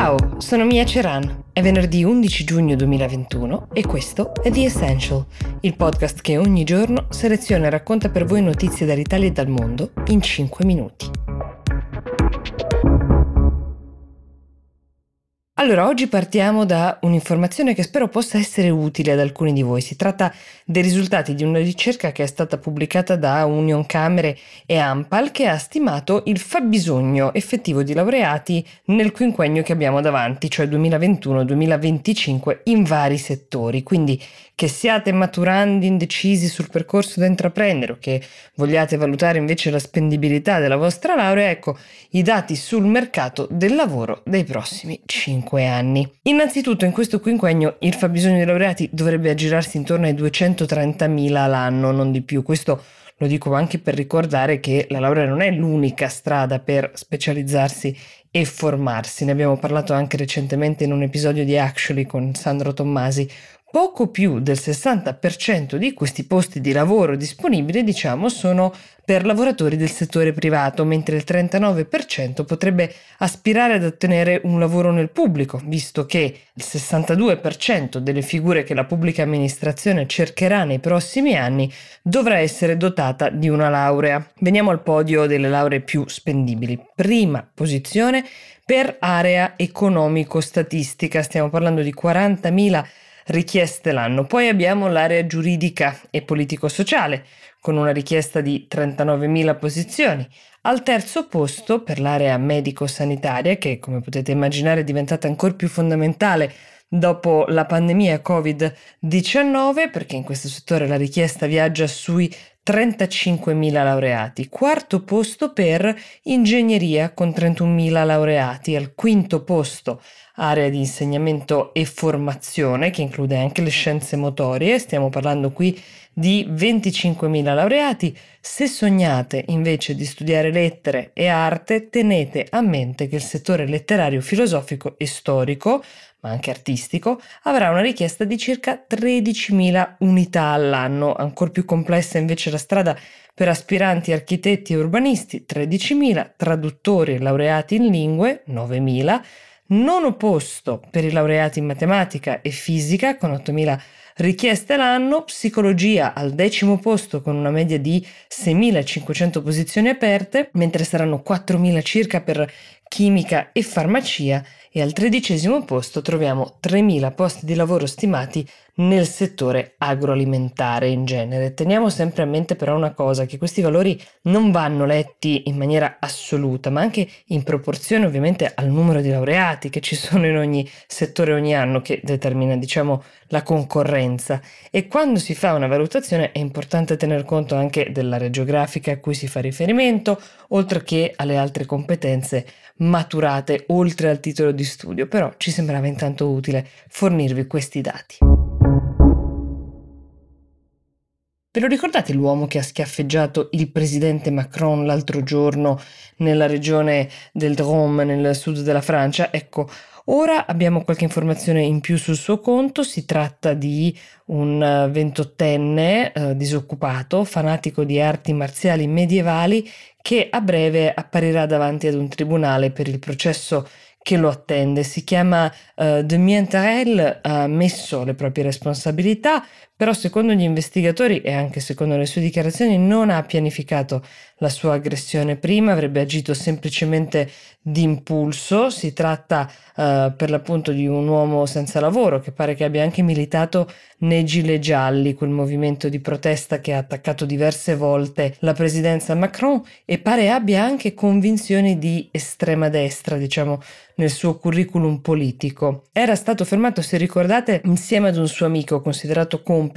Ciao, sono Mia Ceran. È venerdì 11 giugno 2021 e questo è The Essential, il podcast che ogni giorno seleziona e racconta per voi notizie dall'Italia e dal mondo in 5 minuti. Allora, oggi partiamo da un'informazione che spero possa essere utile ad alcuni di voi. Si tratta dei risultati di una ricerca che è stata pubblicata da Union Camere e Ampal che ha stimato il fabbisogno effettivo di laureati nel quinquennio che abbiamo davanti, cioè 2021-2025 in vari settori. Quindi che siate maturandi indecisi sul percorso da intraprendere o che vogliate valutare invece la spendibilità della vostra laurea, ecco i dati sul mercato del lavoro dei prossimi 5 anni. Innanzitutto in questo quinquennio il fabbisogno dei laureati dovrebbe aggirarsi intorno ai 230.000 l'anno, non di più. Questo lo dico anche per ricordare che la laurea non è l'unica strada per specializzarsi e formarsi. Ne abbiamo parlato anche recentemente in un episodio di Actually con Sandro Tommasi, Poco più del 60% di questi posti di lavoro disponibili, diciamo, sono per lavoratori del settore privato, mentre il 39% potrebbe aspirare ad ottenere un lavoro nel pubblico, visto che il 62% delle figure che la pubblica amministrazione cercherà nei prossimi anni dovrà essere dotata di una laurea. Veniamo al podio delle lauree più spendibili. Prima posizione per area economico-statistica, stiamo parlando di 40.000 richieste l'anno. Poi abbiamo l'area giuridica e politico-sociale, con una richiesta di 39.000 posizioni. Al terzo posto, per l'area medico-sanitaria, che come potete immaginare è diventata ancora più fondamentale dopo la pandemia Covid-19, perché in questo settore la richiesta viaggia sui 35.000 laureati, quarto posto per ingegneria con 31.000 laureati, al quinto posto area di insegnamento e formazione che include anche le scienze motorie, stiamo parlando qui di 25.000 laureati. Se sognate invece di studiare lettere e arte, tenete a mente che il settore letterario, filosofico e storico ma anche artistico, avrà una richiesta di circa 13.000 unità all'anno. Ancora più complessa invece la strada per aspiranti architetti e urbanisti, 13.000, traduttori e laureati in lingue, 9.000, nono posto per i laureati in matematica e fisica, con 8.000 richieste l'anno, psicologia al decimo posto con una media di 6.500 posizioni aperte, mentre saranno 4.000 circa per chimica e farmacia e al tredicesimo posto troviamo 3.000 posti di lavoro stimati nel settore agroalimentare in genere. Teniamo sempre a mente però una cosa, che questi valori non vanno letti in maniera assoluta, ma anche in proporzione ovviamente al numero di laureati che ci sono in ogni settore ogni anno che determina diciamo la concorrenza e quando si fa una valutazione è importante tener conto anche dell'area geografica a cui si fa riferimento, oltre che alle altre competenze maturate oltre al titolo di studio, però ci sembrava intanto utile fornirvi questi dati. Ve lo ricordate l'uomo che ha schiaffeggiato il presidente Macron l'altro giorno nella regione del Drôme, nel sud della Francia? Ecco, ora abbiamo qualche informazione in più sul suo conto. Si tratta di un ventottenne eh, disoccupato, fanatico di arti marziali medievali, che a breve apparirà davanti ad un tribunale per il processo che lo attende. Si chiama uh, Damien Tarel, ha messo le proprie responsabilità, però secondo gli investigatori e anche secondo le sue dichiarazioni non ha pianificato la sua aggressione prima, avrebbe agito semplicemente d'impulso, si tratta uh, per l'appunto di un uomo senza lavoro che pare che abbia anche militato nei Gilet Gialli, quel movimento di protesta che ha attaccato diverse volte la presidenza Macron e pare abbia anche convinzioni di estrema destra, diciamo, nel suo curriculum politico. Era stato fermato, se ricordate, insieme ad un suo amico considerato complice,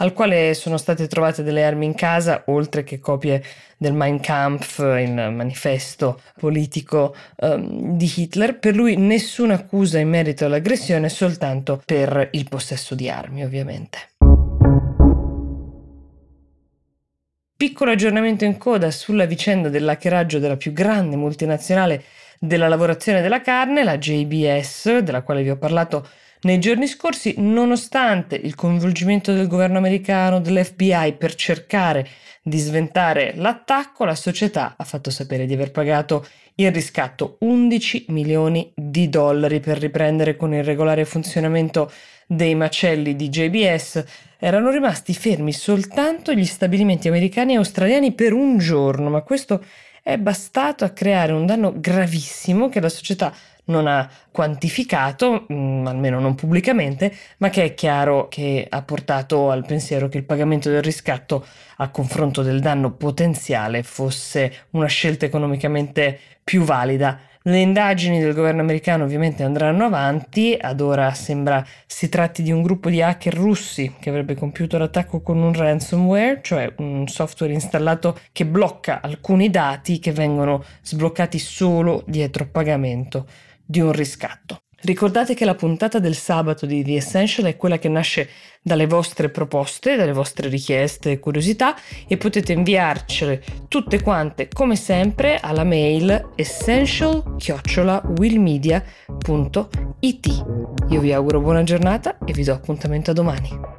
al quale sono state trovate delle armi in casa, oltre che copie del Mein Kampf, il manifesto politico um, di Hitler. Per lui nessuna accusa in merito all'aggressione, soltanto per il possesso di armi, ovviamente. Piccolo aggiornamento in coda sulla vicenda dell'hackeraggio della più grande multinazionale della lavorazione della carne, la JBS, della quale vi ho parlato Nei giorni scorsi, nonostante il coinvolgimento del governo americano, dell'FBI per cercare di sventare l'attacco, la società ha fatto sapere di aver pagato il riscatto 11 milioni di dollari per riprendere con il regolare funzionamento dei macelli di JBS. Erano rimasti fermi soltanto gli stabilimenti americani e australiani per un giorno, ma questo è bastato a creare un danno gravissimo che la società non ha quantificato, mh, mm, almeno non pubblicamente, ma che è chiaro che ha portato al pensiero che il pagamento del riscatto a confronto del danno potenziale fosse una scelta economicamente più valida. Le indagini del governo americano ovviamente andranno avanti, ad ora sembra si tratti di un gruppo di hacker russi che avrebbe compiuto l'attacco con un ransomware, cioè un software installato che blocca alcuni dati che vengono sbloccati solo dietro pagamento di un riscatto. Ricordate che la puntata del sabato di The Essential è quella che nasce dalle vostre proposte, dalle vostre richieste e curiosità e potete inviarcele tutte quante come sempre alla mail essential-willmedia.it. Io vi auguro buona giornata e vi do appuntamento a domani.